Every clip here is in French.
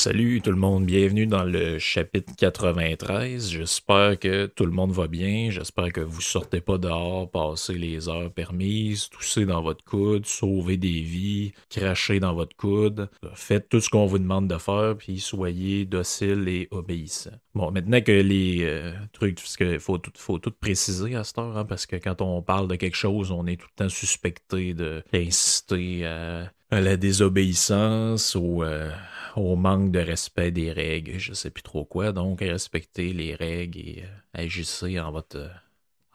Salut tout le monde, bienvenue dans le chapitre 93. J'espère que tout le monde va bien. J'espère que vous sortez pas dehors, passez les heures permises, toussez dans votre coude, sauvez des vies, crachez dans votre coude. Faites tout ce qu'on vous demande de faire, puis soyez dociles et obéissants. Bon, maintenant que les euh, trucs, parce qu'il faut tout, faut tout préciser à cette heure, hein, parce que quand on parle de quelque chose, on est tout le temps suspecté de- d'inciter à, à la désobéissance ou euh, au manque de respect des règles, je sais plus trop quoi. Donc, respectez les règles et euh, agissez en votre euh,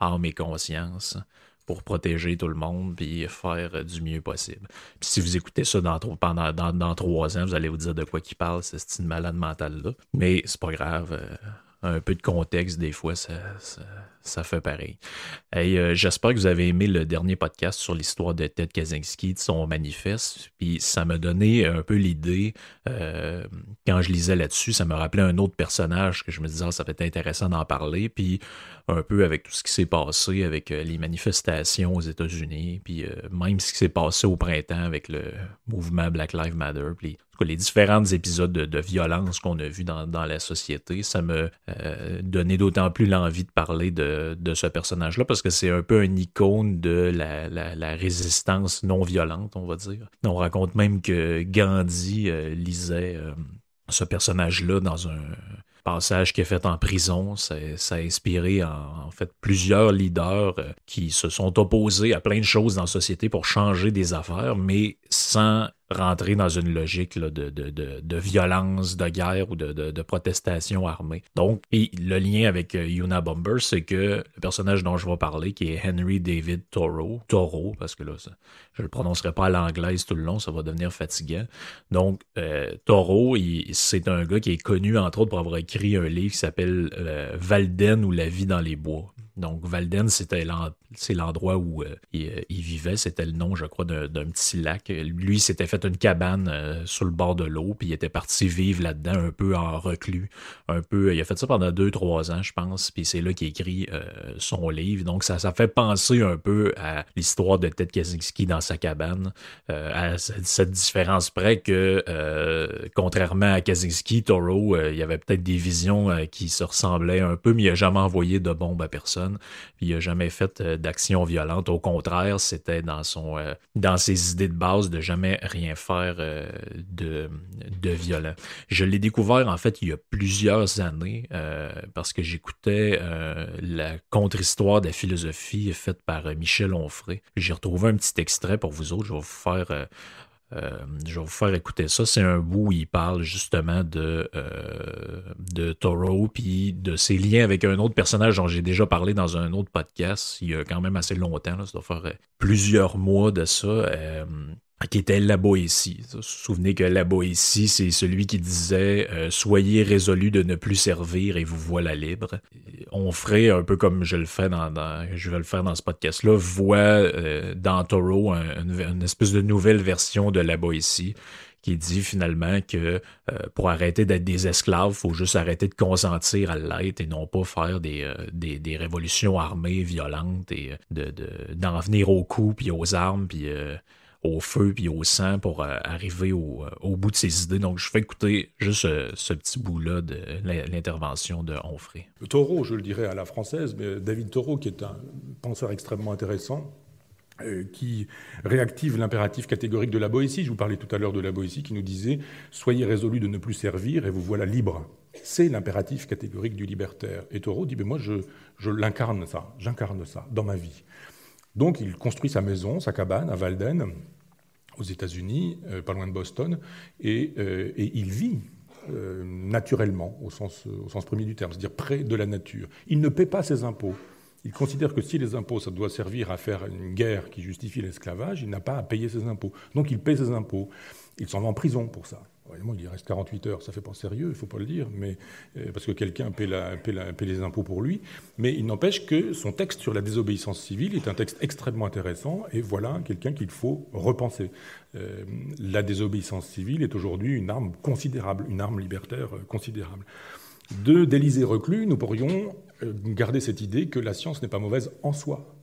âme et conscience pour protéger tout le monde puis faire euh, du mieux possible. Puis si vous écoutez ça dans, pendant dans, trois ans, vous allez vous dire de quoi qu'il parle, c'est cette malade mentale là. Mais c'est pas grave. euh, un peu de contexte, des fois, ça, ça fait pareil. Hey, euh, J'espère que vous avez aimé le dernier podcast sur l'histoire de Ted Kaczynski, de son manifeste. Puis ça m'a donné un peu l'idée, euh, quand je lisais là-dessus, ça me rappelait un autre personnage que je me disais, ah, ça peut être intéressant d'en parler. Puis un peu avec tout ce qui s'est passé avec euh, les manifestations aux États-Unis, puis même ce qui s'est passé au printemps avec le mouvement Black Lives Matter, puis les différents épisodes de, violence qu'on a vus dans, dans la société, ça me donnait d'autant plus l'envie de parler de, de ce personnage-là, parce que c'est un peu un icône de la, la- résistance non violente, on va dire. On raconte même que Gandhi euh, lisait euh, ce personnage-là dans un passage qui est fait en prison. Ça, a inspiré en, en fait plusieurs leaders euh, qui se sont opposés à plein de choses dans la société pour changer des affaires, mais sans rentrer dans une logique là, de, de, de, de violence, de guerre ou de, protestation armée. Donc, et le lien avec euh, Yuna Bomber, c'est que le personnage dont je vais parler, qui est Henry David Thoreau, Thoreau, parce que là, ça, je le prononcerai pas à l'anglaise tout le long, ça va devenir fatigant. Donc, euh, Thoreau, c'est un gars qui est connu, entre autres, pour avoir écrit un livre qui s'appelle euh, Valden ou la vie dans les bois. Donc, Valden, c'était c'est l'endroit où euh, il, euh, il vivait. C'était le nom, je crois, d'un petit lac. Lui, s'était fait une cabane euh, sur le bord de l'eau, puis il était parti vivre là-dedans, un peu en reclus. Un peu, il a fait ça pendant deux, trois ans, je pense. Puis c'est là qu'il écrit son livre. Donc, ça, ça fait penser un peu à l'histoire de Ted Kaczynski dans sa cabane, à cette, différence près que, contrairement à Kaczynski, Toro, il y avait peut-être des visions qui se ressemblaient un peu, mais il n'a jamais envoyé de bombe à personne. Il n'a jamais fait euh, d'action violente. Au contraire, c'était dans son euh, ses idées de base de jamais rien faire euh, de, de violent. Je l'ai découvert en fait il y a plusieurs années parce que j'écoutais la contre-histoire de la philosophie faite par Michel Onfray. J'ai retrouvé un petit extrait pour vous autres. Je vais vous faire euh, je vais vous faire écouter ça. C'est un bout où il parle justement de, euh, de Toro puis de ses liens avec un autre personnage dont j'ai déjà parlé dans un autre podcast il y a quand même assez longtemps. Là, ça doit faire euh, plusieurs mois de ça. euh, qui était la Boétie. Vous vous souvenez que la Boétie, c'est celui qui disait euh, Soyez résolu de ne plus servir et vous voilà libre. On ferait un peu comme je le fais dans, dans- je vais le faire dans ce podcast-là, voit euh, dans Toro un- une, espèce de nouvelle version de la Boétie qui dit finalement que euh, pour arrêter d'être des esclaves, faut juste arrêter de consentir à l'être et non pas faire des, euh, des, des révolutions armées violentes et euh, de, d'en venir aux coups puis aux armes puis euh, au feu puis au sang pour arriver au, bout de ses idées. Donc, je fais écouter juste ce petit bout-là de l'intervention de Onfray. Taureau, je le dirais à la française, mais David Taureau, qui est un penseur extrêmement intéressant, euh, qui réactive l'impératif catégorique de la Boétie. Je vous parlais tout à l'heure de la Boétie qui nous disait Soyez résolus de ne plus servir et vous voilà libre. C'est l'impératif catégorique du libertaire. Et Thoreau dit Mais moi, je, l'incarne ça, j'incarne ça dans ma vie. Donc il construit sa maison, sa cabane à Walden, aux États-Unis, euh, pas loin de Boston, et, euh, il vit naturellement, au sens, au sens premier du terme, c'est-à-dire près de la nature. Il ne paie pas ses impôts. Il considère que si les impôts, ça doit servir à faire une guerre qui justifie l'esclavage, il n'a pas à payer ses impôts. Donc il paie ses impôts. Il s'en va en prison pour ça. Il y reste 48 heures, ça fait pas sérieux, il ne faut pas le dire, mais, euh, parce que quelqu'un paie, les impôts pour lui. Mais il n'empêche que son texte sur la désobéissance civile est un texte extrêmement intéressant, et voilà quelqu'un qu'il faut repenser. Euh, la désobéissance civile est aujourd'hui une arme considérable, une arme libertaire euh, considérable. De d'Élysée Reclus, nous pourrions garder cette idée que la science n'est pas mauvaise en soi.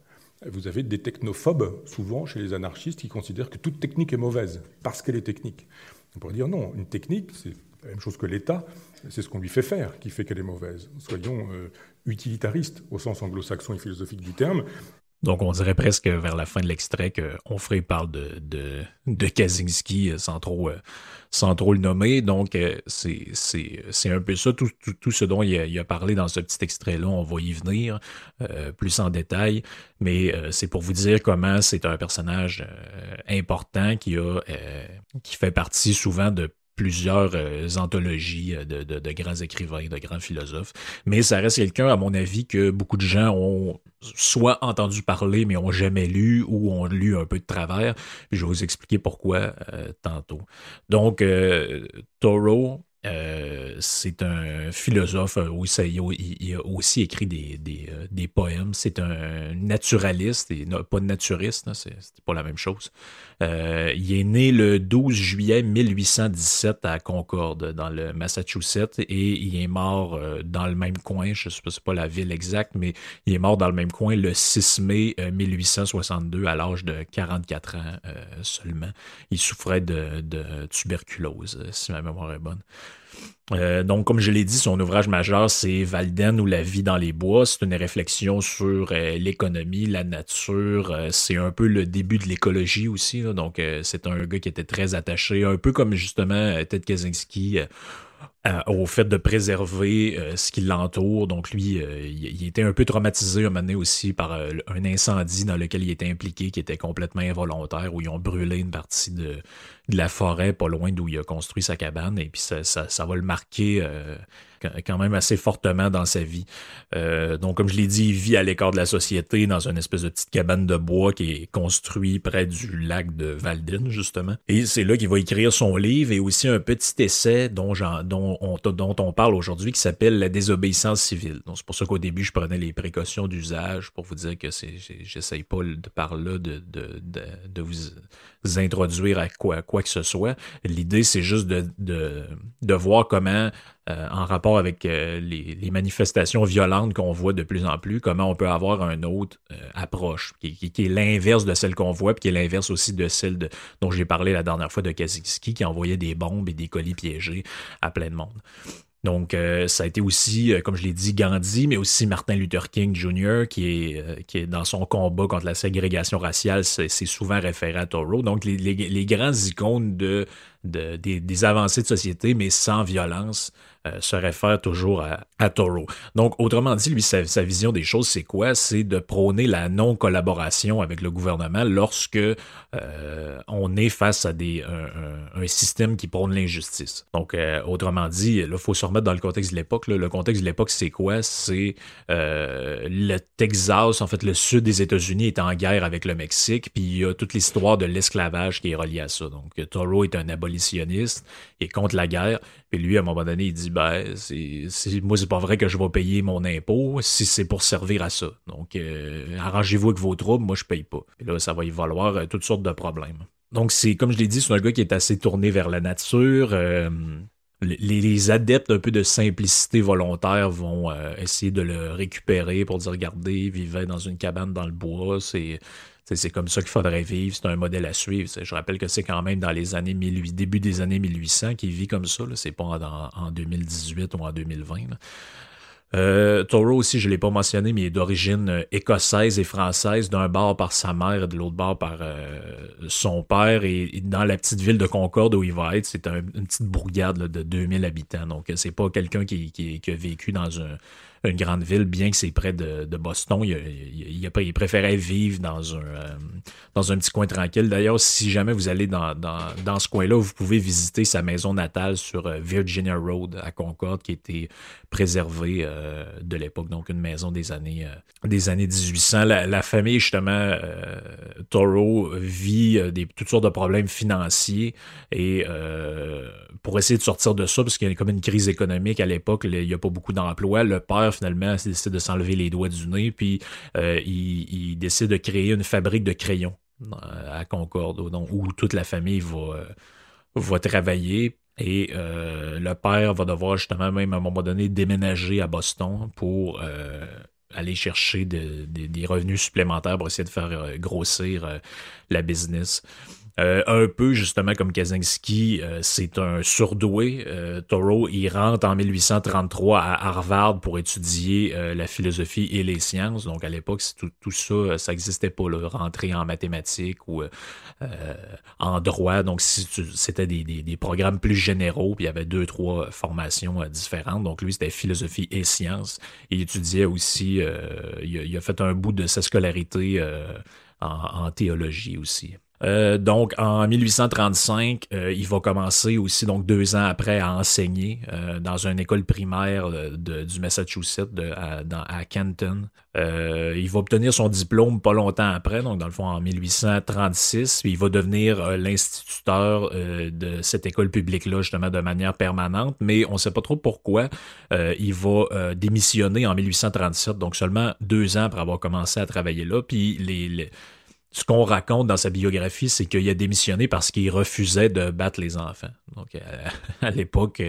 Vous avez des technophobes, souvent chez les anarchistes, qui considèrent que toute technique est mauvaise, parce qu'elle est technique. On pourrait dire non, une technique, c'est la même chose que l'État, c'est ce qu'on lui fait faire qui fait qu'elle est mauvaise. Soyons euh, utilitaristes au sens anglo-saxon et philosophique du terme, donc, on dirait presque vers la fin de l'extrait qu'Onfray parle de, de, de Kaczynski euh, sans trop, euh, sans trop le nommer. Donc, euh, c'est un peu ça, tout, tout, ce dont il a, parlé dans ce petit extrait-là. On va y venir plus en détail. Mais c'est pour vous dire comment c'est un personnage important qui, a, qui fait partie souvent de plusieurs euh, anthologies euh, de, de, grands écrivains, de grands philosophes. Mais ça reste quelqu'un, à mon avis, que beaucoup de gens ont soit entendu parler, mais ont jamais lu ou ont lu un peu de travers. je vais vous expliquer pourquoi euh, tantôt. Donc, Toro, euh, c'est un philosophe, euh, il, a aussi écrit des, euh, des, poèmes. C'est un naturaliste, et pas naturiste, c'est pas la même chose. il est né le 12 juillet 1817 à Concorde, dans le Massachusetts, et il est mort dans le même coin, je ne sais pas la ville exacte, mais il est mort dans le même coin le 6 mai 1862 à l'âge de 44 ans seulement. Il souffrait de, de tuberculose, si ma mémoire est bonne. Euh, donc, comme je l'ai dit, son ouvrage majeur, c'est Valden ou la vie dans les bois. C'est une réflexion sur euh, l'économie, la nature. Euh, c'est un peu le début de l'écologie aussi. Donc, c'est un gars qui était très attaché, un peu comme justement Ted Kaczynski au fait de préserver ce qui l'entoure. Donc lui, il, était un peu traumatisé un moment donné aussi par un incendie dans lequel il était impliqué, qui était complètement involontaire, où ils ont brûlé une partie de, la forêt pas loin d'où il a construit sa cabane. Et puis ça, ça, va le marquer euh, quand même assez fortement dans sa vie. Euh, donc, comme je l'ai dit, il vit à l'écart de la société dans une espèce de petite cabane de bois qui est construite près du lac de Valdin, justement. Et c'est là qu'il va écrire son livre et aussi un petit essai dont, dont, on, dont on parle aujourd'hui qui s'appelle La désobéissance civile. Donc, c'est pour ça qu'au début, je prenais les précautions d'usage pour vous dire que j'essaye pas de par là de, de, de, de vous introduire à quoi, quoi que ce soit. L'idée, c'est juste de, de, de voir comment euh, en rapport avec euh, les, manifestations violentes qu'on voit de plus en plus, comment on peut avoir une autre euh, approche qui, est l'inverse de celle qu'on voit, puis qui est l'inverse aussi de celle dont j'ai parlé la dernière fois de Kaczynski, qui envoyait des bombes et des colis piégés à plein de monde. Donc, ça a été aussi, comme je l'ai dit, Gandhi, mais aussi Martin Luther King Jr., qui est, dans son combat contre la ségrégation raciale, c'est souvent référé à Toro. Donc, les, les, grands icônes de, de des, avancées de société, mais sans violence, euh, se réfère toujours à, à, Toro. Donc, autrement dit, lui, sa, vision des choses, c'est quoi? C'est de prôner la non-collaboration avec le gouvernement lorsque euh, on est face à des, un, système qui prône l'injustice. Donc, euh, autrement dit, il faut se remettre dans le contexte de l'époque. Le contexte de l'époque, c'est quoi? C'est le Texas, en fait, le sud des États-Unis est en guerre avec le Mexique, puis il y a toute l'histoire de l'esclavage qui est reliée à ça. Donc, Toro est un abolitionniste, est contre la guerre, puis lui, à un moment donné, il dit ben, c'est, moi, c'est pas vrai que je vais payer mon impôt si c'est pour servir à ça. Donc, euh, arrangez-vous avec vos troubles, moi, je paye pas. Et là, ça va y valoir euh, toutes sortes de problèmes. Donc, c'est, comme je l'ai dit, c'est un gars qui est assez tourné vers la nature. Euh, les, adeptes un peu de simplicité volontaire vont essayer de le récupérer pour dire regardez, il vivait dans une cabane dans le bois, c'est C'est comme ça qu'il faudrait vivre, c'est un modèle à suivre. Je rappelle que c'est quand même dans les années 18, début des années 1800 qu'il vit comme ça, c'est pas en, en, 2018 ou en 2020. Euh, Toro aussi, je ne l'ai pas mentionné, mais il est d'origine euh, écossaise et française, d'un bord par sa mère et de l'autre bord par euh, son père. Et, dans la petite ville de Concorde où il va être, c'est une petite bourgade de 2000 habitants. Donc, c'est pas quelqu'un qui, qui, a vécu dans un, une grande ville, bien que c'est près de, Boston. Il, il, préférait vivre dans un, euh, dans un petit coin tranquille. D'ailleurs, si jamais vous allez dans, dans, ce coin-là, vous pouvez visiter sa maison natale sur euh, Virginia Road à Concorde, qui était préservée euh, de l'époque, donc une maison des années, des années 1800. La, famille, justement, Toro, vit toutes sortes de problèmes financiers et pour essayer de sortir de ça, parce qu'il y a comme une crise économique à l'époque, il n'y a pas beaucoup d'emplois, le père finalement, décide de s'enlever les doigts du nez, puis euh, il, décide de créer une fabrique de crayons euh, à Concorde, où toute la famille euh, va travailler. Et le père va devoir justement même à un moment donné déménager à Boston pour aller chercher des revenus supplémentaires pour essayer de faire grossir la business. Euh, un peu justement comme Kaczynski, euh, c'est un surdoué. Euh, Thoreau, il rentre en 1833 à Harvard pour étudier la philosophie et les sciences. Donc à l'époque, tout, tout, ça, ça n'existait pas, là, rentrer en mathématiques ou en droit. Donc c'était des, des, des, programmes plus généraux, puis il y avait deux, trois formations différentes. Donc lui, c'était philosophie et sciences. Il étudiait aussi, il a, il, a, fait un bout de sa scolarité en, en théologie aussi. Euh, donc, en 1835, euh, il va commencer aussi, donc deux ans après, à enseigner euh, dans une école primaire du Massachusetts, à, Canton. il va obtenir son diplôme pas longtemps après, donc dans le fond en 1836, puis il va devenir l'instituteur de cette école publique-là, justement, de manière permanente, mais on ne sait pas trop pourquoi. il va démissionner en 1837, donc seulement deux ans après avoir commencé à travailler là, puis les ce qu'on raconte dans sa biographie, c'est qu'il a démissionné parce qu'il refusait de battre les enfants. Donc, à, l'époque,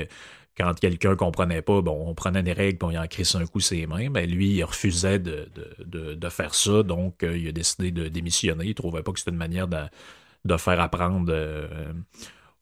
quand quelqu'un comprenait pas, bon, on prenait des règles, puis on y en crissait un coup ses mains, mais lui, il refusait de, faire ça, donc euh, il a décidé de démissionner. Il trouvait pas que c'était une manière de, faire apprendre euh,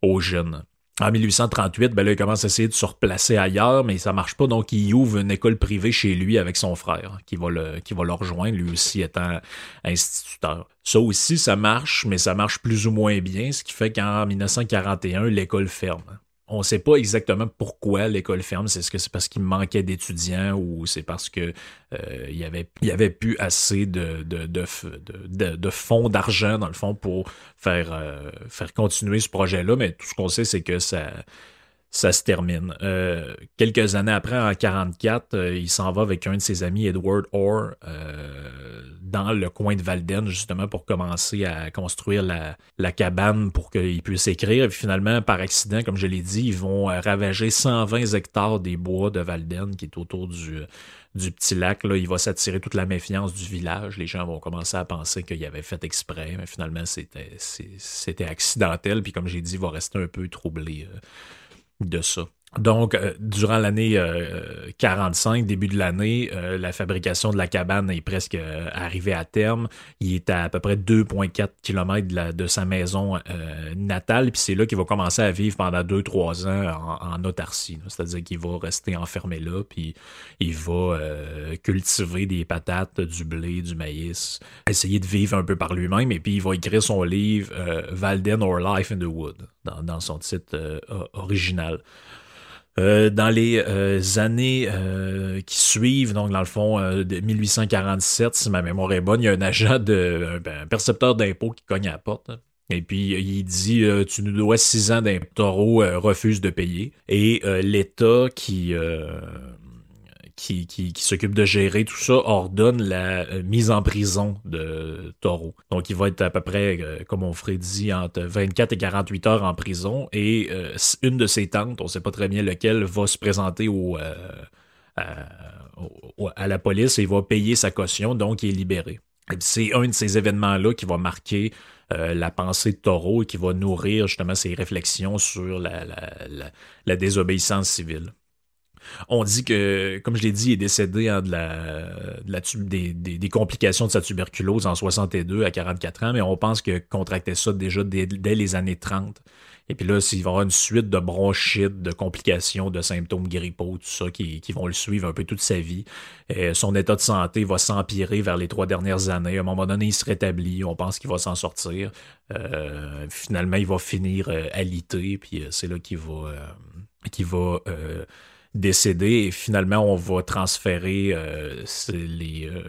aux jeunes. En 1838, ben là, il commence à essayer de se replacer ailleurs, mais ça marche pas. Donc, il ouvre une école privée chez lui avec son frère, qui va le, qui va le rejoindre, lui aussi étant instituteur. Ça aussi, ça marche, mais ça marche plus ou moins bien, ce qui fait qu'en 1941, l'école ferme. On ne sait pas exactement pourquoi l'école ferme. C'est ce que c'est parce qu'il manquait d'étudiants ou c'est parce que euh, il y avait plus assez de fonds d'argent dans le fond pour faire euh, faire continuer ce projet-là. Mais tout ce qu'on sait, c'est que ça ça se termine. Euh, quelques années après, en 44, euh, il s'en va avec un de ses amis, Edward Orr, euh, dans le coin de Valden, justement, pour commencer à construire la, la cabane pour qu'il puisse écrire. Et finalement, par accident, comme je l'ai dit, ils vont ravager 120 hectares des bois de Valden, qui est autour du, du petit lac. Là. Il va s'attirer toute la méfiance du village. Les gens vont commencer à penser qu'il avait fait exprès, mais finalement, c'était, accidentel. Puis comme j'ai dit, il va rester un peu troublé de ça. Donc, euh, durant l'année 45, euh, début de l'année, euh, la fabrication de la cabane est presque arrivée à terme. Il est à, à peu près 2,4 km de, de, sa maison natale, puis c'est là qu'il va commencer à vivre pendant 2-3 ans en, autarcie. C'est-à-dire qu'il va rester enfermé là, puis il va cultiver des patates, du blé, du maïs, essayer de vivre un peu par lui-même, et puis il va écrire son livre Valden or Life in the Wood, dans, dans son titre original. Euh, dans les euh, années euh, qui suivent, donc dans le fond de 1847, si ma mémoire est bonne, il y a un agent de ben, un percepteur d'impôts qui cogne à la porte. Hein. Et puis il dit tu nous dois six ans d'impôts. Taureau refuse de payer. Et l'État qui qui, s'occupe de gérer tout ça ordonne la euh, mise en prison de Taureau. Donc il va être à peu près, euh, comme on ferait dit, entre 24 et 48 heures en prison et euh, une de ses tantes, on ne sait pas très bien lequel, va se présenter à, la police et va payer sa caution, donc il est libéré. C'est un de ces événements-là qui va marquer la pensée de Taureau et qui va nourrir justement ses réflexions sur la désobéissance civile. On dit que, comme je l'ai dit, il est décédé hein, de la, de la des, complications de sa tuberculose en 62 à 44 ans, mais on pense qu'il contractait ça déjà dès, les années 30. Et puis là, il va avoir une suite de bronchites, de complications, de symptômes grippaux, tout ça, qui, vont le suivre un peu toute sa vie. Et son état de santé va s'empirer vers les trois dernières années. À un moment donné, il se rétablit. On pense qu'il va s'en sortir. Euh, finalement, il va finir euh, alité, puis euh, c'est là euh, qu'il va décédé et finalement on va transférer euh, les, euh,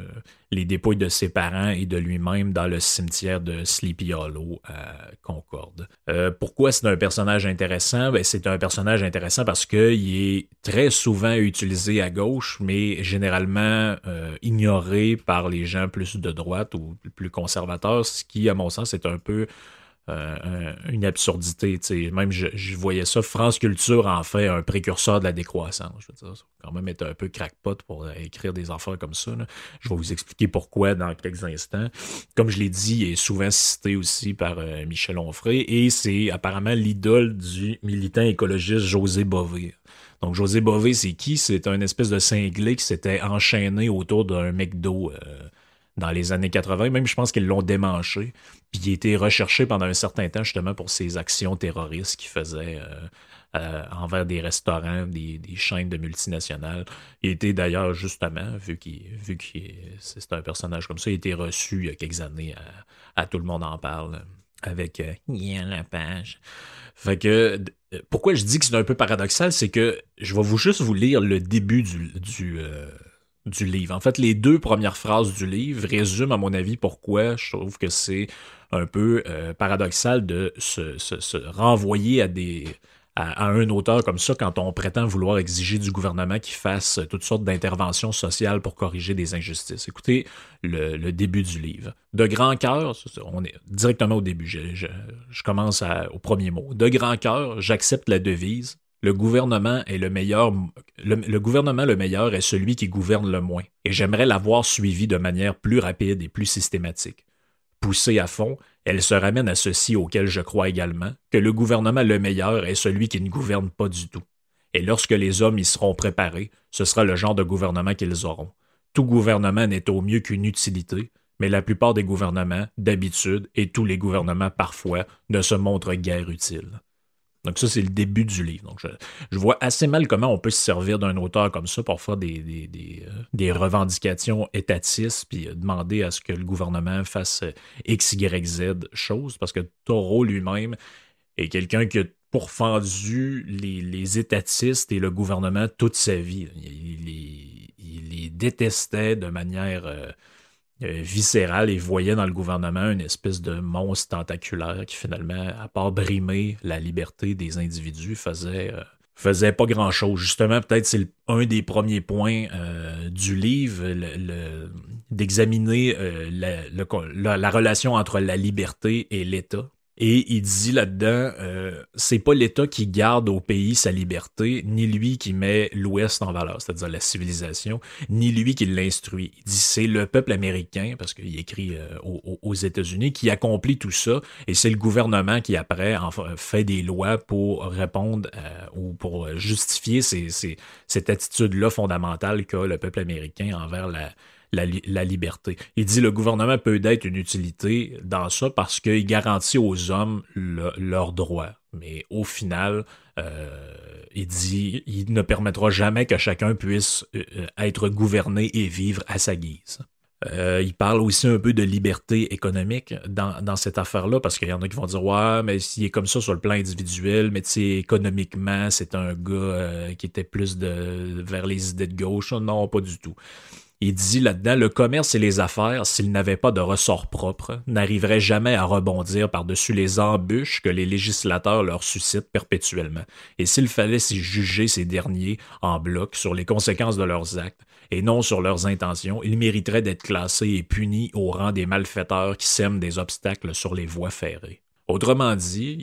les dépouilles de ses parents et de lui-même dans le cimetière de Sleepy Hollow à Concorde. Euh, pourquoi c'est un personnage intéressant? Ben, c'est un personnage intéressant parce qu'il est très souvent utilisé à gauche, mais généralement ignoré par les gens plus de droite ou plus conservateurs, ce qui, à mon sens, est un peu euh, une absurdité. Même je, voyais ça, France Culture en fait un précurseur de la décroissance. Je veux dire, ça quand même être un peu crackpot pour écrire des affaires comme ça. Je vais vous expliquer pourquoi dans quelques instants. Comme je l'ai dit, il est souvent cité aussi par euh, Michel Onfray et c'est apparemment l'idole du militant écologiste José Bové. Donc José Bové, c'est qui? C'est un espèce de cinglé qui s'était enchaîné autour d'un McDo. Euh, dans les années 80. Même, je pense qu'ils l'ont démanché. Puis il a été recherché pendant un certain temps justement pour ses actions terroristes qu'il faisait euh, euh, envers des restaurants, des, chaînes de multinationales. Il était d'ailleurs justement, vu qu'il vu qu'il c'est un personnage comme ça, il a été reçu il y a quelques années à, Tout le monde en parle avec euh, la page. Fait que pourquoi je dis que c'est un peu paradoxal, c'est que je vais vous juste vous lire le début du, du du livre. En fait, les deux premières phrases du livre résument, à mon avis, pourquoi je trouve que c'est un peu euh, paradoxal de se, renvoyer à un auteur comme ça quand on prétend vouloir exiger du gouvernement qu'il fasse toutes sortes d'interventions sociales pour corriger des injustices. Écoutez le, début du livre. De grand cœur, on est directement au début, je commence au premier mot. De grand cœur, j'accepte la devise le gouvernement le meilleur, le meilleur est celui qui gouverne le moins, et j'aimerais l'avoir suivi de manière plus rapide et plus systématique. Poussée à fond, elle se ramène à ceci auquel je crois également, que le gouvernement le meilleur est celui qui ne gouverne pas du tout. Et lorsque les hommes y seront préparés, ce sera le genre de gouvernement qu'ils auront. Tout gouvernement n'est au mieux qu'une utilité, mais la plupart des gouvernements, d'habitude, et tous les gouvernements parfois, ne se montrent guère utiles. Donc ça, c'est le début du livre. Donc je, vois assez mal comment on peut se servir d'un auteur comme ça pour faire des, des, des, euh, des revendications étatistes, puis euh, demander à ce que le gouvernement fasse euh, X, Y, Z choses, parce que Taureau lui-même est quelqu'un qui a pourfendu les, les étatistes et le gouvernement toute sa vie. Il, il, les détestait de manière... viscéral et voyait dans le gouvernement une espèce de monstre tentaculaire qui finalement, à part brimer la liberté des individus, faisait, euh, faisait pas grand-chose. Justement, peut-être c'est un des premiers points euh, du livre, d'examiner la, relation entre la liberté et l'État. Et il dit là-dedans, euh, c'est pas l'État qui garde au pays sa liberté, ni lui qui met l'Ouest en valeur, c'est-à-dire la civilisation, ni lui qui l'instruit. Il dit c'est le peuple américain, parce qu'il écrit euh, aux, États-Unis, qui accomplit tout ça, et c'est le gouvernement qui après en fait des lois pour répondre euh, ou pour justifier cette attitude-là fondamentale qu'a le peuple américain envers la, la, liberté. Il dit le gouvernement peut être une utilité dans ça parce qu'il garantit aux hommes leurs droits. Mais au final, euh, il dit il ne permettra jamais que chacun puisse euh, être gouverné et vivre à sa guise. Euh, il parle aussi un peu de liberté économique dans, cette affaire-là, parce qu'il y en a qui vont dire Ouais, mais s'il est comme ça sur le plan individuel, mais tu sais, économiquement, c'est un gars qui était plus de vers les idées de gauche. Non, pas du tout. Il dit là-dedans, le commerce et les affaires, s'ils n'avaient pas de ressort propre, n'arriveraient jamais à rebondir par-dessus les embûches que les législateurs leur suscitent perpétuellement. Et s'il fallait s'y juger ces derniers en bloc sur les conséquences de leurs actes, et non sur leurs intentions, ils mériteraient d'être classés et punis au rang des malfaiteurs qui sèment des obstacles sur les voies ferrées. Autrement dit,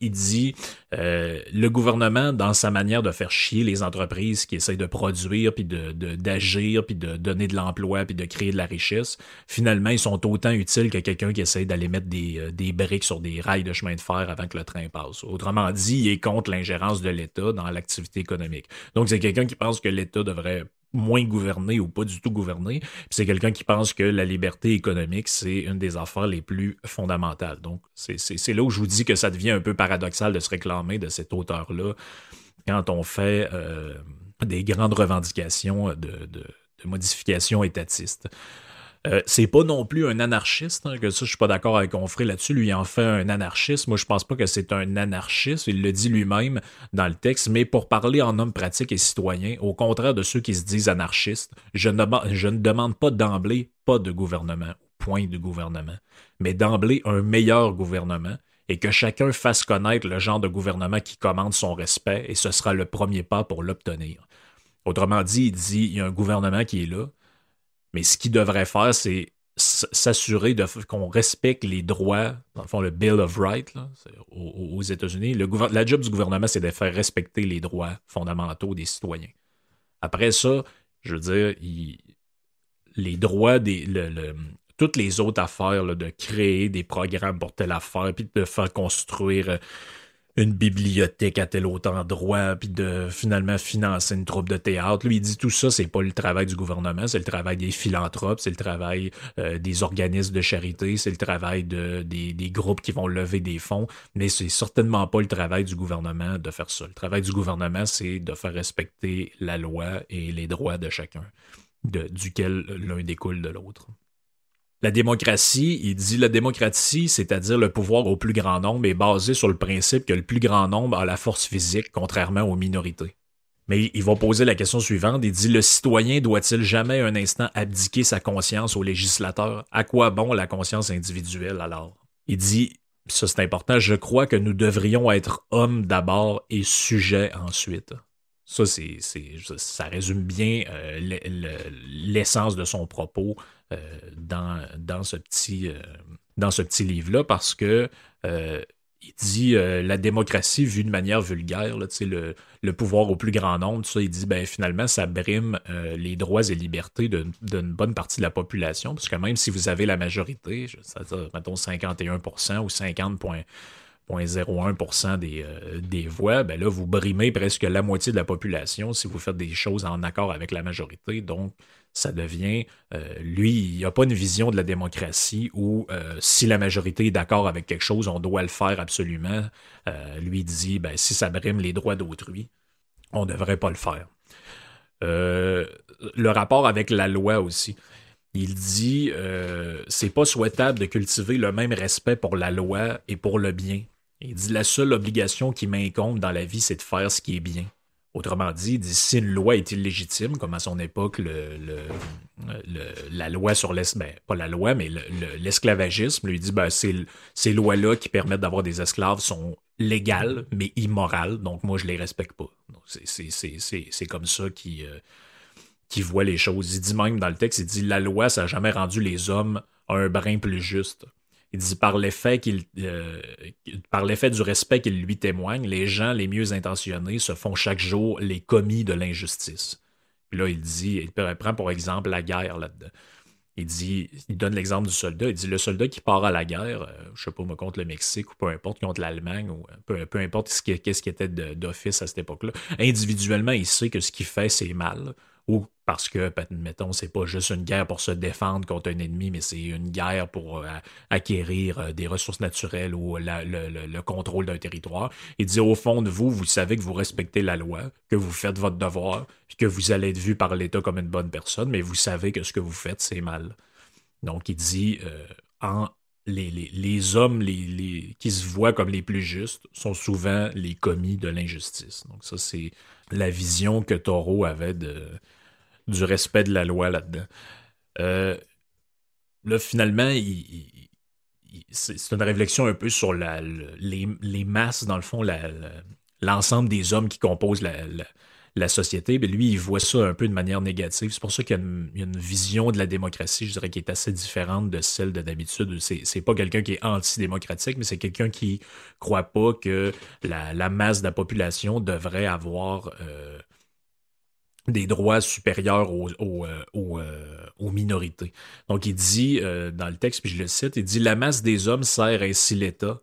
il, dit, euh, le gouvernement, dans sa manière de faire chier les entreprises qui essayent de produire, puis de, d'agir, puis de donner de l'emploi, puis de créer de la richesse, finalement, ils sont autant utiles que quelqu'un qui essaye d'aller mettre des, euh, des briques sur des rails de chemin de fer avant que le train passe. Autrement dit, il est contre l'ingérence de l'État dans l'activité économique. Donc, c'est quelqu'un qui pense que l'État devrait moins gouverné ou pas du tout gouverné. c'est quelqu'un qui pense que la liberté économique, c'est une des affaires les plus fondamentales. Donc, c'est là où je vous dis que ça devient un peu paradoxal de se réclamer de cet auteur-là quand on fait euh, des grandes revendications de, modifications étatistes. Euh, c'est pas non plus un anarchiste, hein, que ça, je suis pas d'accord avec Onfray là-dessus. Lui, en fait un anarchiste. Moi, je pense pas que c'est un anarchiste. Il le dit lui-même dans le texte. Mais pour parler en homme pratique et citoyen, au contraire de ceux qui se disent anarchistes, je ne, je ne demande pas d'emblée pas de gouvernement, point de gouvernement, mais d'emblée un meilleur gouvernement et que chacun fasse connaître le genre de gouvernement qui commande son respect et ce sera le premier pas pour l'obtenir. Autrement dit, il dit, il y a un gouvernement qui est là, mais ce qu'il devrait faire, c'est s'assurer qu'on respecte les droits, dans le fond, le Bill of Rights aux, États-Unis. La job du gouvernement, c'est de faire respecter les droits fondamentaux des citoyens. Après ça, je veux dire, les droits des. toutes les autres affaires de créer des programmes pour telle affaire, puis de faire construire une bibliothèque à tel autre endroit, puis de finalement financer une troupe de théâtre. Lui, il dit tout ça, c'est pas le travail du gouvernement, c'est le travail des philanthropes, c'est le travail euh, des organismes de charité, c'est le travail de, des, groupes qui vont lever des fonds, mais c'est certainement pas le travail du gouvernement de faire ça. Le travail du gouvernement, c'est de faire respecter la loi et les droits de chacun, duquel l'un découle de l'autre. La démocratie, il dit la démocratie, c'est-à-dire le pouvoir au plus grand nombre, est basé sur le principe que le plus grand nombre a la force physique, contrairement aux minorités. Mais il va poser la question suivante. Il dit Le citoyen doit-il jamais un instant abdiquer sa conscience au législateur? À quoi bon la conscience individuelle alors? Il dit Ça c'est important, je crois que nous devrions être hommes d'abord et sujets ensuite. Ça, c'est, ça résume bien euh, l'essence de son propos dans, dans, ce petit, euh, petit livre-là parce que il dit la démocratie vue de manière vulgaire, là, le, le pouvoir au plus grand nombre, ça, il dit ben, finalement, ça brime les droits et libertés d'une bonne partie de la population, parce que même si vous avez la majorité, c'est-à-dire, mettons, 51% ou 50 0,01% des, euh, des voix, ben là, vous brimez presque la moitié de la population si vous faites des choses en accord avec la majorité. Donc, ça devient, euh, lui, il n'a pas une vision de la démocratie où euh, si la majorité est d'accord avec quelque chose, on doit le faire absolument. lui dit, ben, si ça brime les droits d'autrui, on ne devrait pas le faire. le rapport avec la loi aussi. Il dit c'est pas souhaitable de cultiver le même respect pour la loi et pour le bien il dit la seule obligation qui m'incombe dans la vie, c'est de faire ce qui est bien. Autrement dit, il dit si une loi est illégitime, comme à son époque la loi sur l'esclavage, ben, pas la loi, mais l'esclavagisme, lui dit ben, ces, lois-là qui permettent d'avoir des esclaves sont légales, mais immorales, donc moi je les respecte pas. C'est comme ça qu'il euh, voit les choses. Il dit même dans le texte, il dit la loi, ça n'a jamais rendu les hommes un brin plus juste. Il dit par l'effet qu'il, euh, par l'effet du respect qu'il lui témoigne, les gens les mieux intentionnés se font chaque jour les commis de l'injustice. Puis là, il dit, il prend pour exemple la guerre là-dedans. Il dit, il donne l'exemple du soldat. Il dit le soldat qui part à la guerre, je euh, je sais pas, contre le Mexique ou peu importe, contre l'Allemagne ou peu, peu importe ce qui, qu'est-ce qui était d'office à cette époque-là, individuellement, il sait que ce qu'il fait, c'est mal ou parce que, mettons, c'est pas juste une guerre pour se défendre contre un ennemi, mais c'est une guerre pour euh, acquérir euh, des ressources naturelles ou le, contrôle d'un territoire. Il dit au fond de vous, vous savez que vous respectez la loi, que vous faites votre devoir, que vous allez être vu par l'État comme une bonne personne, mais vous savez que ce que vous faites, c'est mal. Donc, il dit euh, les, hommes qui se voient comme les plus justes sont souvent les commis de l'injustice. Donc, ça, c'est la vision que Taureau avait de, du respect de la loi là-dedans. Euh, là, finalement, c'est une réflexion un peu sur les, masses, dans le fond, l'ensemble des hommes qui composent la société, mais lui, il voit ça un peu de manière négative. C'est pour ça qu'il y, a une vision de la démocratie, je dirais, qui est assez différente de celle de d'habitude. C'est pas quelqu'un qui est antidémocratique, mais c'est quelqu'un qui croit pas que la, masse de la population devrait avoir euh, des droits supérieurs aux, euh, euh, aux, minorités. Donc, il dit dans le texte, puis je le cite, il dit La masse des hommes sert ainsi l'État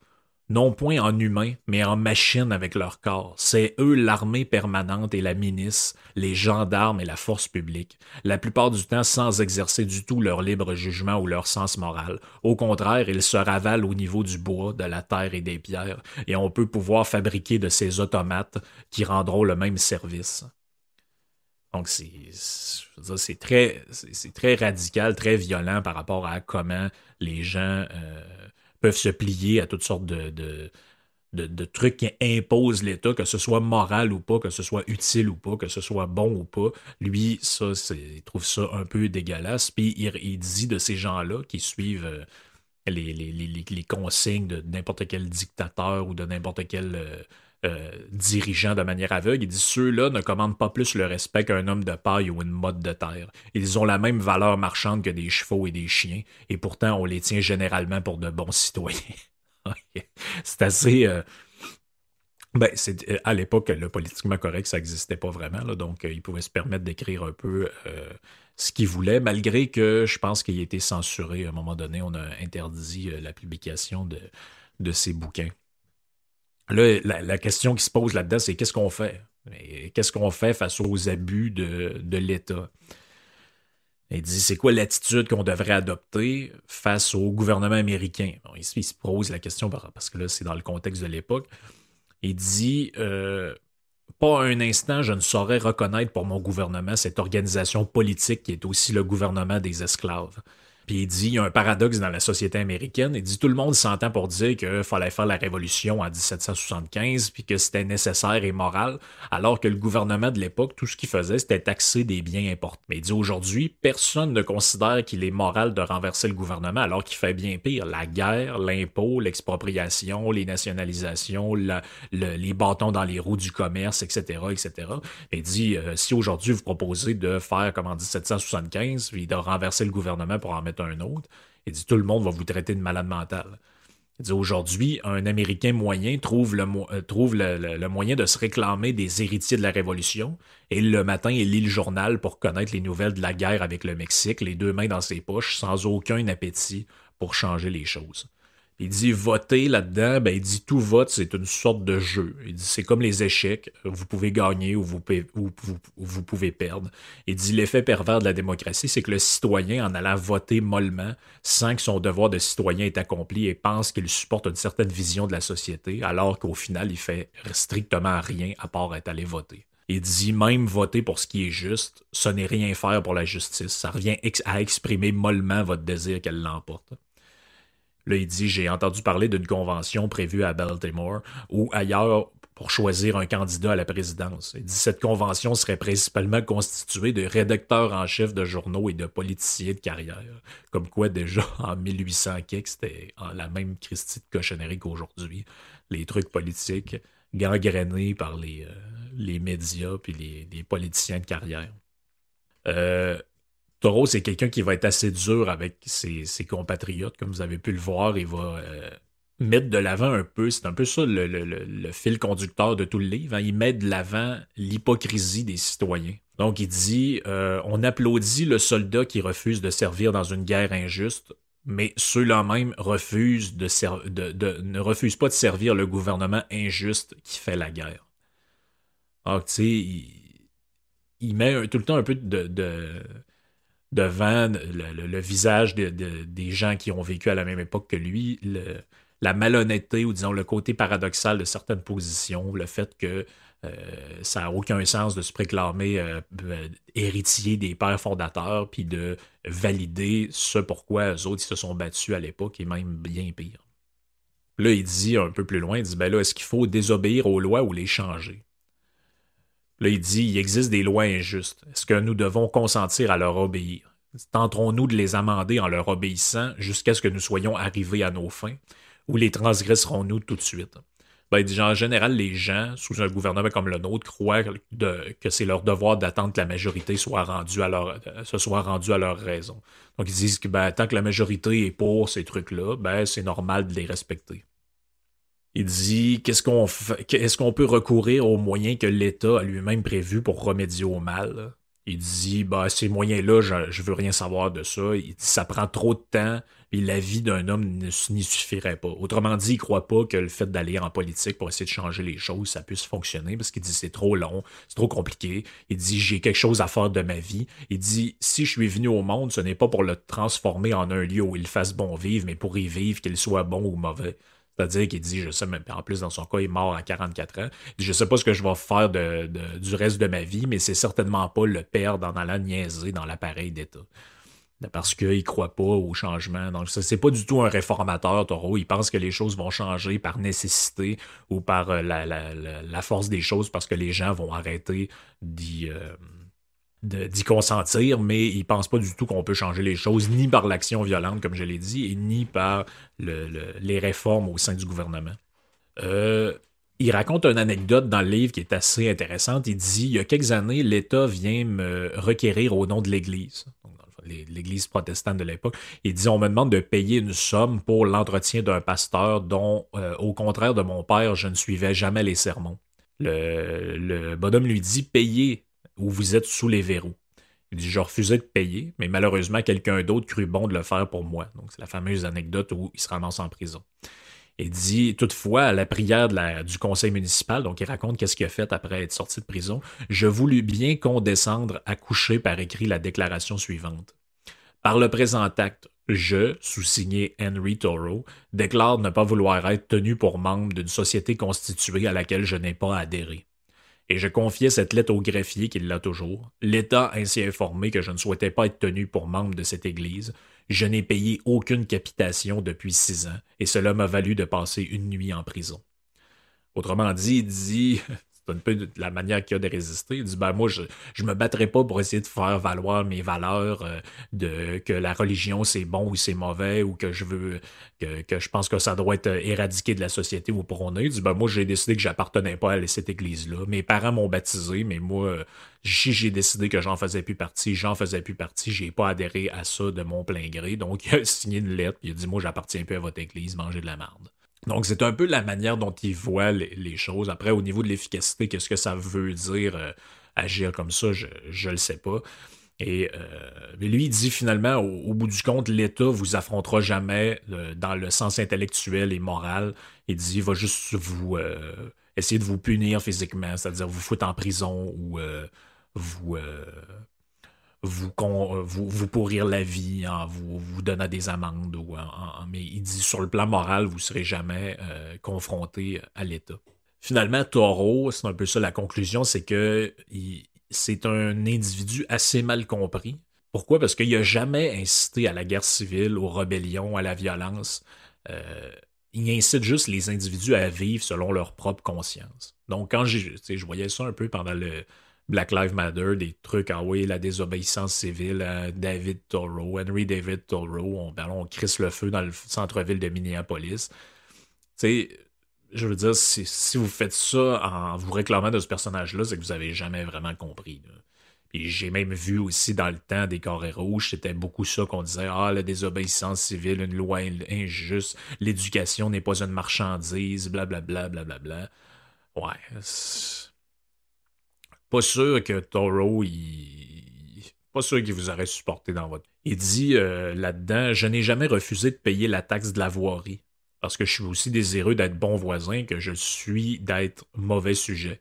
non point en humains, mais en machines avec leur corps. C'est eux l'armée permanente et la ministre, les gendarmes et la force publique, la plupart du temps sans exercer du tout leur libre jugement ou leur sens moral. Au contraire, ils se ravalent au niveau du bois, de la terre et des pierres, et on peut pouvoir fabriquer de ces automates qui rendront le même service. Donc c'est très, très radical, très violent par rapport à comment les gens euh, peuvent se plier à toutes sortes de, trucs qui imposent l'État, que ce soit moral ou pas, que ce soit utile ou pas, que ce soit bon ou pas. Lui, ça, il trouve ça un peu dégueulasse. Puis il, dit de ces gens-là qui suivent euh, les, les, consignes de n'importe quel dictateur ou de n'importe quel euh, euh, dirigeant de manière aveugle. Il dit ceux-là ne commandent pas plus le respect qu'un homme de paille ou une mode de terre. Ils ont la même valeur marchande que des chevaux et des chiens, et pourtant on les tient généralement pour de bons citoyens. c'est assez. Euh, ben, euh, à l'époque, le politiquement correct, ça n'existait pas vraiment, donc il pouvait se permettre d'écrire un peu ce qu'il voulait, malgré que je pense qu'il a été censuré à un moment donné. On a interdit la publication de, de ses bouquins. La, question qui se pose là-dedans, c'est qu'est-ce qu'on fait? Qu'est-ce qu'on fait face aux abus de, l'État? Il dit, c'est quoi l'attitude qu'on devrait adopter face au gouvernement américain? il, se pose la question parce que là, c'est dans le contexte de l'époque. Il dit, euh, pas un instant, je ne saurais reconnaître pour mon gouvernement cette organisation politique qui est aussi le gouvernement des esclaves. Il dit, il y a un paradoxe dans la société américaine. Il dit, tout le monde s'entend pour dire qu'il fallait faire la révolution en 1775, puis que c'était nécessaire et moral, alors que le gouvernement de l'époque, tout ce qu'il faisait, c'était taxer des biens importants. Mais il dit, aujourd'hui, personne ne considère qu'il est moral de renverser le gouvernement, alors qu'il fait bien pire. La guerre, l'impôt, l'expropriation, les nationalisations, les bâtons dans les roues du commerce, etc., etc. il dit, euh, si aujourd'hui vous proposez de faire comme en 1775, puis de renverser le gouvernement pour en mettre un autre. Il dit tout le monde va vous traiter de malade mental. Il dit aujourd'hui, un Américain moyen trouve, le, euh, trouve le, moyen de se réclamer des héritiers de la Révolution et le matin, il lit le journal pour connaître les nouvelles de la guerre avec le Mexique, les deux mains dans ses poches, sans aucun appétit pour changer les choses. Il dit voter là-dedans, ben, il dit tout vote, c'est une sorte de jeu. Il dit c'est comme les échecs, vous pouvez gagner ou vous, pouvez perdre. Il dit l'effet pervers de la démocratie, c'est que le citoyen, en allant voter mollement, sent que son devoir de citoyen est accompli et pense qu'il supporte une certaine vision de la société, alors qu'au final, il fait strictement rien à part être allé voter. Il dit même voter pour ce qui est juste, ce n'est rien faire pour la justice. Ça revient à exprimer mollement votre désir qu'elle l'emporte. Là, il dit J'ai entendu parler d'une convention prévue à Baltimore ou ailleurs pour choisir un candidat à la présidence. Il dit Cette convention serait principalement constituée de rédacteurs en chef de journaux et de politiciens de carrière. Comme quoi, déjà en 1800, c'était la même Christie de cochonnerie qu'aujourd'hui. Les trucs politiques gangrénés par les, euh, les médias puis les, les, politiciens de carrière. Euh, Taureau, c'est quelqu'un qui va être assez dur avec ses, compatriotes, comme vous avez pu le voir. Il va euh, mettre de l'avant un peu, c'est un peu ça le, fil conducteur de tout le livre. Hein. Il met de l'avant l'hypocrisie des citoyens. Donc il dit euh, on applaudit le soldat qui refuse de servir dans une guerre injuste, mais ceux-là même refusent de, ne refusent pas de servir le gouvernement injuste qui fait la guerre. Donc, tu sais, il, met tout le temps un peu de, devant le, visage des gens qui ont vécu à la même époque que lui, la malhonnêteté ou disons le côté paradoxal de certaines positions, le fait que euh, ça n'a aucun sens de se préclamer euh, euh, héritier des pères fondateurs, puis de valider ce pourquoi eux autres se sont battus à l'époque, et même bien pire. Là, il dit un peu plus loin, il dit, ben là, est-ce qu'il faut désobéir aux lois ou les changer? Là, il dit il existe des lois injustes. Est-ce que nous devons consentir à leur obéir? Tenterons-nous de les amender en leur obéissant jusqu'à ce que nous soyons arrivés à nos fins, ou les transgresserons-nous tout de suite? Ben, il en général, les gens, sous un gouvernement comme le nôtre, croient que c'est leur devoir d'attendre que la majorité leur, se soit rendue à leur raison. Donc, ils disent que ben, tant que la majorité est pour ces trucs-là, ben, c'est normal de les respecter. Il dit qu'est-ce qu'on est-ce qu'on peut recourir aux moyens que l'État a lui-même prévus pour remédier au mal? Il dit bah ces moyens-là, je, je veux rien savoir de ça. Il dit, ça prend trop de temps, puis la vie d'un homme n'y suffirait pas. Autrement dit, il croit pas que le fait d'aller en politique pour essayer de changer les choses, ça puisse fonctionner parce qu'il dit c'est trop long, c'est trop compliqué. Il dit j'ai quelque chose à faire de ma vie. Il dit si je suis venu au monde, ce n'est pas pour le transformer en un lieu où il fasse bon vivre, mais pour y vivre, qu'il soit bon ou mauvais. C'est-à-dire qu'il dit, je sais en plus dans son cas, il est mort à 44 ans. Il dit, je sais pas ce que je vais faire du reste de ma vie, mais c'est certainement pas le perdre en allant niaiser dans l'appareil d'État. Parce qu'il ne croit pas au changement. Donc, c'est pas du tout un réformateur, Taureau. Il pense que les choses vont changer par nécessité ou par euh, la, force des choses parce que les gens vont arrêter d'y. Euh, d'y consentir, mais il pense pas du tout qu'on peut changer les choses, ni par l'action violente, comme je l'ai dit, ni par les réformes au sein du gouvernement. Euh, il raconte une anecdote dans le livre qui est assez intéressante. Il dit Il y a quelques années, l'État vient me requérir au nom de l'Église, l'Église protestante de l'époque. Il dit On me demande de payer une somme pour l'entretien d'un pasteur dont, euh, au contraire de mon père, je ne suivais jamais les sermons. Le, le bonhomme lui dit Payez où vous êtes sous les verrous. Il dit, je refusais de payer, mais malheureusement, quelqu'un d'autre crut bon de le faire pour moi. Donc, c'est la fameuse anecdote où il se ramasse en prison. Il dit, toutefois, à la prière du conseil municipal, donc il raconte qu'est-ce qu'il a fait après être sorti de prison, je voulus bien condescendre à coucher par écrit la déclaration suivante. Par le présent acte, je, sous-signé Henry Toro, déclare ne pas vouloir être tenu pour membre d'une société constituée à laquelle je n'ai pas adhéré et je confiais cette lettre au greffier qui l'a toujours, l'État ainsi informé que je ne souhaitais pas être tenu pour membre de cette Église. Je n'ai payé aucune capitation depuis six ans, et cela m'a valu de passer une nuit en prison. Autrement dit, dit peu la manière qu'il a de résister. Il dit ben moi je je me battrai pas pour essayer de faire valoir mes valeurs euh, de que la religion c'est bon ou c'est mauvais ou que je veux que, je pense que ça doit être éradiqué de la société où pour on est. Il dit ben moi j'ai décidé que j'appartenais pas à cette église là. Mes parents m'ont baptisé mais moi j'ai décidé que j'en faisais plus partie, j'en faisais plus partie, j'ai pas adhéré à ça de mon plein gré. Donc il a signé une lettre, il a dit moi j'appartiens plus à votre église, mangez de la merde. Donc, c'est un peu la manière dont il voit les, choses. Après, au niveau de l'efficacité, qu'est-ce que ça veut dire euh, agir comme ça, je ne le sais pas. Et euh, mais lui, il dit finalement, au, bout du compte, l'État vous affrontera jamais euh, dans le sens intellectuel et moral. Il dit, il va juste vous essayer de vous punir physiquement, c'est-à-dire vous foutre en prison ou vous vous, euh, vous, vous pourrir la vie en vous, vous donnant des amendes. Ou mais il dit sur le plan moral, vous ne serez jamais euh, confronté à l'État. Finalement, Taureau, c'est un peu ça la conclusion, c'est que c'est un individu assez mal compris. Pourquoi? Parce qu'il n'a jamais incité à la guerre civile, aux rébellions, à la violence. Euh, il incite juste les individus à vivre selon leur propre conscience. Donc, quand je voyais ça un peu pendant le, Black Lives Matter, des trucs, ah oui, la désobéissance civile, David Toro, Henry David Toro, on, ben, on crisse le feu dans le centre-ville de Minneapolis. Tu sais, je veux dire, si, vous faites ça en vous réclamant de ce personnage-là, c'est que vous avez jamais vraiment compris. Puis j'ai même vu aussi dans le temps des carrés rouges, c'était beaucoup ça qu'on disait Ah, la désobéissance civile, une loi injuste, l'éducation n'est pas une marchandise, blablabla, blablabla. Bla, bla. Ouais. Pas sûr que Toro, il... pas sûr qu'il vous aurait supporté dans votre. Il dit euh, là-dedans Je n'ai jamais refusé de payer la taxe de la voirie, parce que je suis aussi désireux d'être bon voisin que je suis d'être mauvais sujet.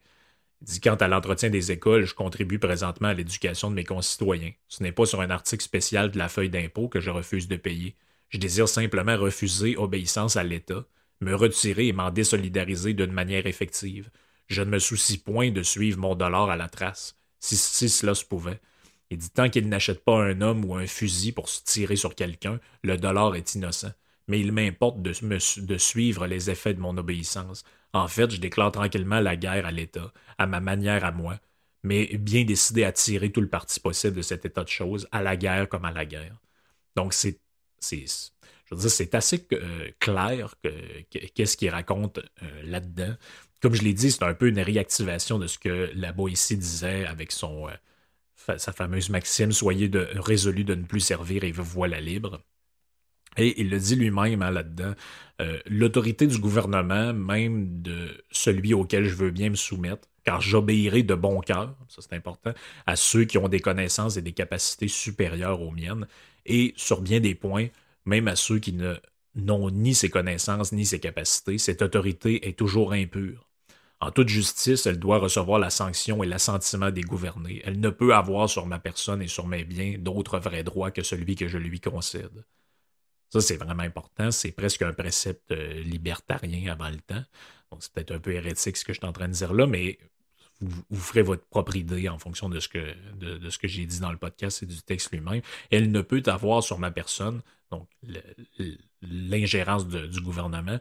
Il dit Quant à l'entretien des écoles, je contribue présentement à l'éducation de mes concitoyens. Ce n'est pas sur un article spécial de la feuille d'impôt que je refuse de payer. Je désire simplement refuser obéissance à l'État, me retirer et m'en désolidariser d'une manière effective. Je ne me soucie point de suivre mon dollar à la trace, si, cela se pouvait. Il dit tant qu'il n'achète pas un homme ou un fusil pour se tirer sur quelqu'un, le dollar est innocent. Mais il m'importe de, suivre les effets de mon obéissance. En fait, je déclare tranquillement la guerre à l'État, à ma manière à moi, mais bien décidé à tirer tout le parti possible de cet état de choses, à la guerre comme à la guerre. Donc c'est Je veux c'est assez euh, clair qu'est-ce qu'il raconte euh, là-dedans. Comme je l'ai dit, c'est un peu une réactivation de ce que la ici disait avec son, sa fameuse maxime Soyez de, résolus de ne plus servir et voilà libre. Et il le dit lui-même hein, là-dedans, l'autorité du gouvernement, même de celui auquel je veux bien me soumettre, car j'obéirai de bon cœur, ça c'est important, à ceux qui ont des connaissances et des capacités supérieures aux miennes, et sur bien des points, même à ceux qui n'ont ni ses connaissances ni ses capacités, cette autorité est toujours impure. En toute justice, elle doit recevoir la sanction et l'assentiment des gouvernés. Elle ne peut avoir sur ma personne et sur mes biens d'autres vrais droits que celui que je lui concède. Ça, c'est vraiment important. C'est presque un précepte euh, libertarien avant le temps. Donc, c'est peut-être un peu hérétique ce que je suis en train de dire là, mais vous, ferez votre propre idée en fonction de ce que, de, ce que j'ai dit dans le podcast et du texte lui-même. Elle ne peut avoir sur ma personne, donc l'ingérence du gouvernement,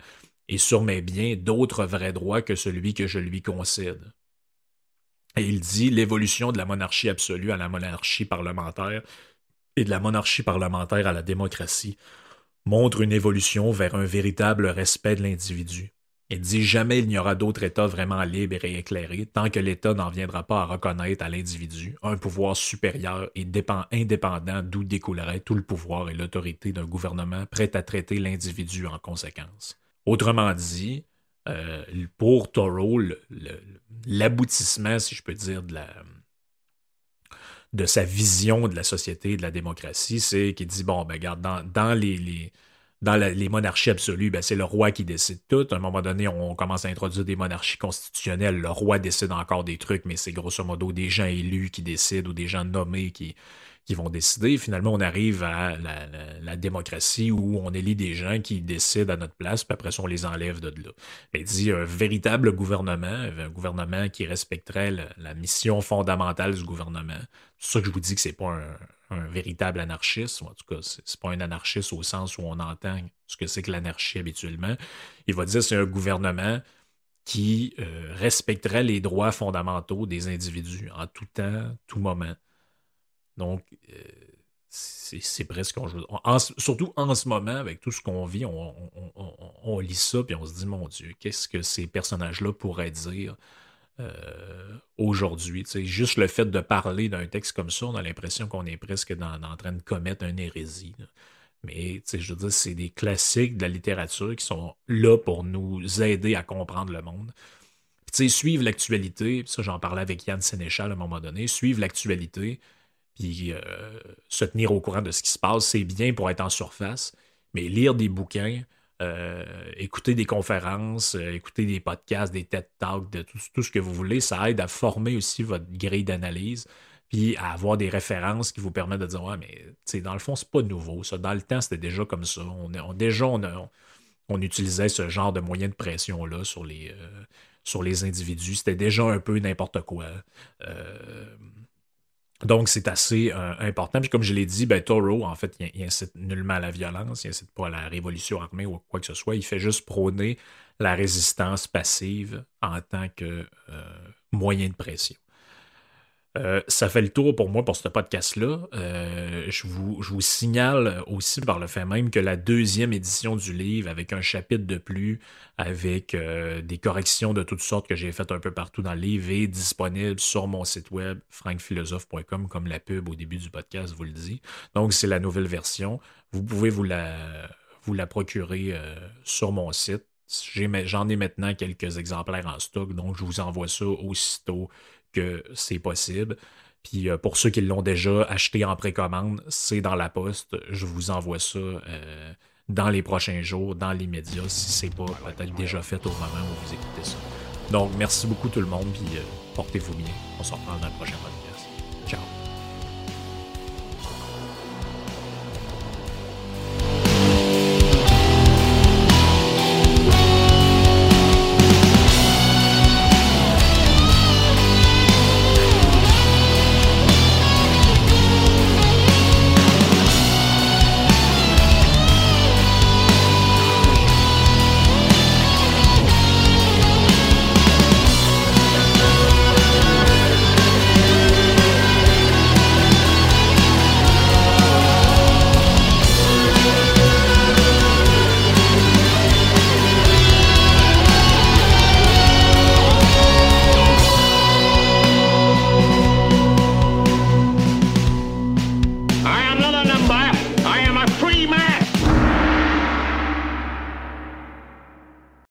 et sur mes biens d'autres vrais droits que celui que je lui concède. Et il dit l'évolution de la monarchie absolue à la monarchie parlementaire et de la monarchie parlementaire à la démocratie montre une évolution vers un véritable respect de l'individu. Il dit jamais il n'y aura d'autre État vraiment libre et éclairé tant que l'État n'en viendra pas à reconnaître à l'individu un pouvoir supérieur et indépendant d'où découlerait tout le pouvoir et l'autorité d'un gouvernement prêt à traiter l'individu en conséquence. Autrement dit, euh, pour Thoreau, l'aboutissement, si je peux dire, de sa vision de la société et de la démocratie, c'est qu'il dit, bon, ben, regarde, dans, les, dans les monarchies absolues, ben, c'est le roi qui décide tout. À un moment donné, on commence à introduire des monarchies constitutionnelles. Le roi décide encore des trucs, mais c'est grosso modo des gens élus qui décident ou des gens nommés qui, qui vont décider. Finalement, on arrive à la, démocratie où on élit des gens qui décident à notre place, puis après ça, on les enlève de là. Il dit un véritable gouvernement, un gouvernement qui respecterait la, mission fondamentale du gouvernement. C'est ça que je vous dis que c'est pas un, véritable anarchiste, en tout cas, c'est pas un anarchiste au sens où on entend ce que c'est que l'anarchie habituellement. Il va dire c'est un gouvernement qui euh, respecterait les droits fondamentaux des individus en tout temps, tout moment. Donc, euh, c'est presque. surtout en ce moment, avec tout ce qu'on vit, on, lit ça, puis on se dit, mon Dieu, qu'est-ce que ces personnages-là pourraient dire euh, aujourd'hui? Juste le fait de parler d'un texte comme ça, on a l'impression qu'on est presque en train de commettre une hérésie. Mais je veux dire, c'est des classiques de la littérature qui sont là pour nous aider à comprendre le monde. Puis, suivre l'actualité, ça j'en parlais avec Yann Sénéchal à un moment donné, suivre l'actualité, puis euh, se tenir au courant de ce qui se passe, c'est bien pour être en surface, mais lire des bouquins, euh, écouter des conférences, euh, écouter des podcasts, des TED Talks, de tout, ce que vous voulez, ça aide à former aussi votre grille d'analyse, puis à avoir des références qui vous permettent de dire Ouais, mais dans le fond, c'est pas nouveau. Ça. Dans le temps, c'était déjà comme ça. On, déjà, on, utilisait ce genre de moyens de pression-là sur sur les individus. C'était déjà un peu n'importe quoi. Donc, c'est assez euh, important. Puis, comme je l'ai dit, ben, Toro, en fait, il, incite nullement à la violence, il incite pas à la révolution armée ou quoi que ce soit. Il fait juste prôner la résistance passive en tant que euh, moyen de pression. Euh, ça fait le tour pour moi pour ce podcast-là. Euh, je, vous, signale aussi par le fait même que la deuxième édition du livre, avec un chapitre de plus, avec euh, des corrections de toutes sortes que j'ai faites un peu partout dans le livre, est disponible sur mon site web frankphilosophe.com, comme la pub au début du podcast vous le dit. Donc, c'est la nouvelle version. Vous pouvez vous la, procurer sur mon site. J'en ai maintenant quelques exemplaires en stock, donc je vous envoie ça aussitôt que c'est possible. Puis euh, pour ceux qui l'ont déjà acheté en précommande, c'est dans la poste. Je vous envoie ça euh, dans les prochains jours, dans les médias, si c'est pas peut-être déjà fait au moment où vous écoutez ça. Donc merci beaucoup tout le monde, puis euh, portez-vous bien. On se reparle dans le prochain podcast.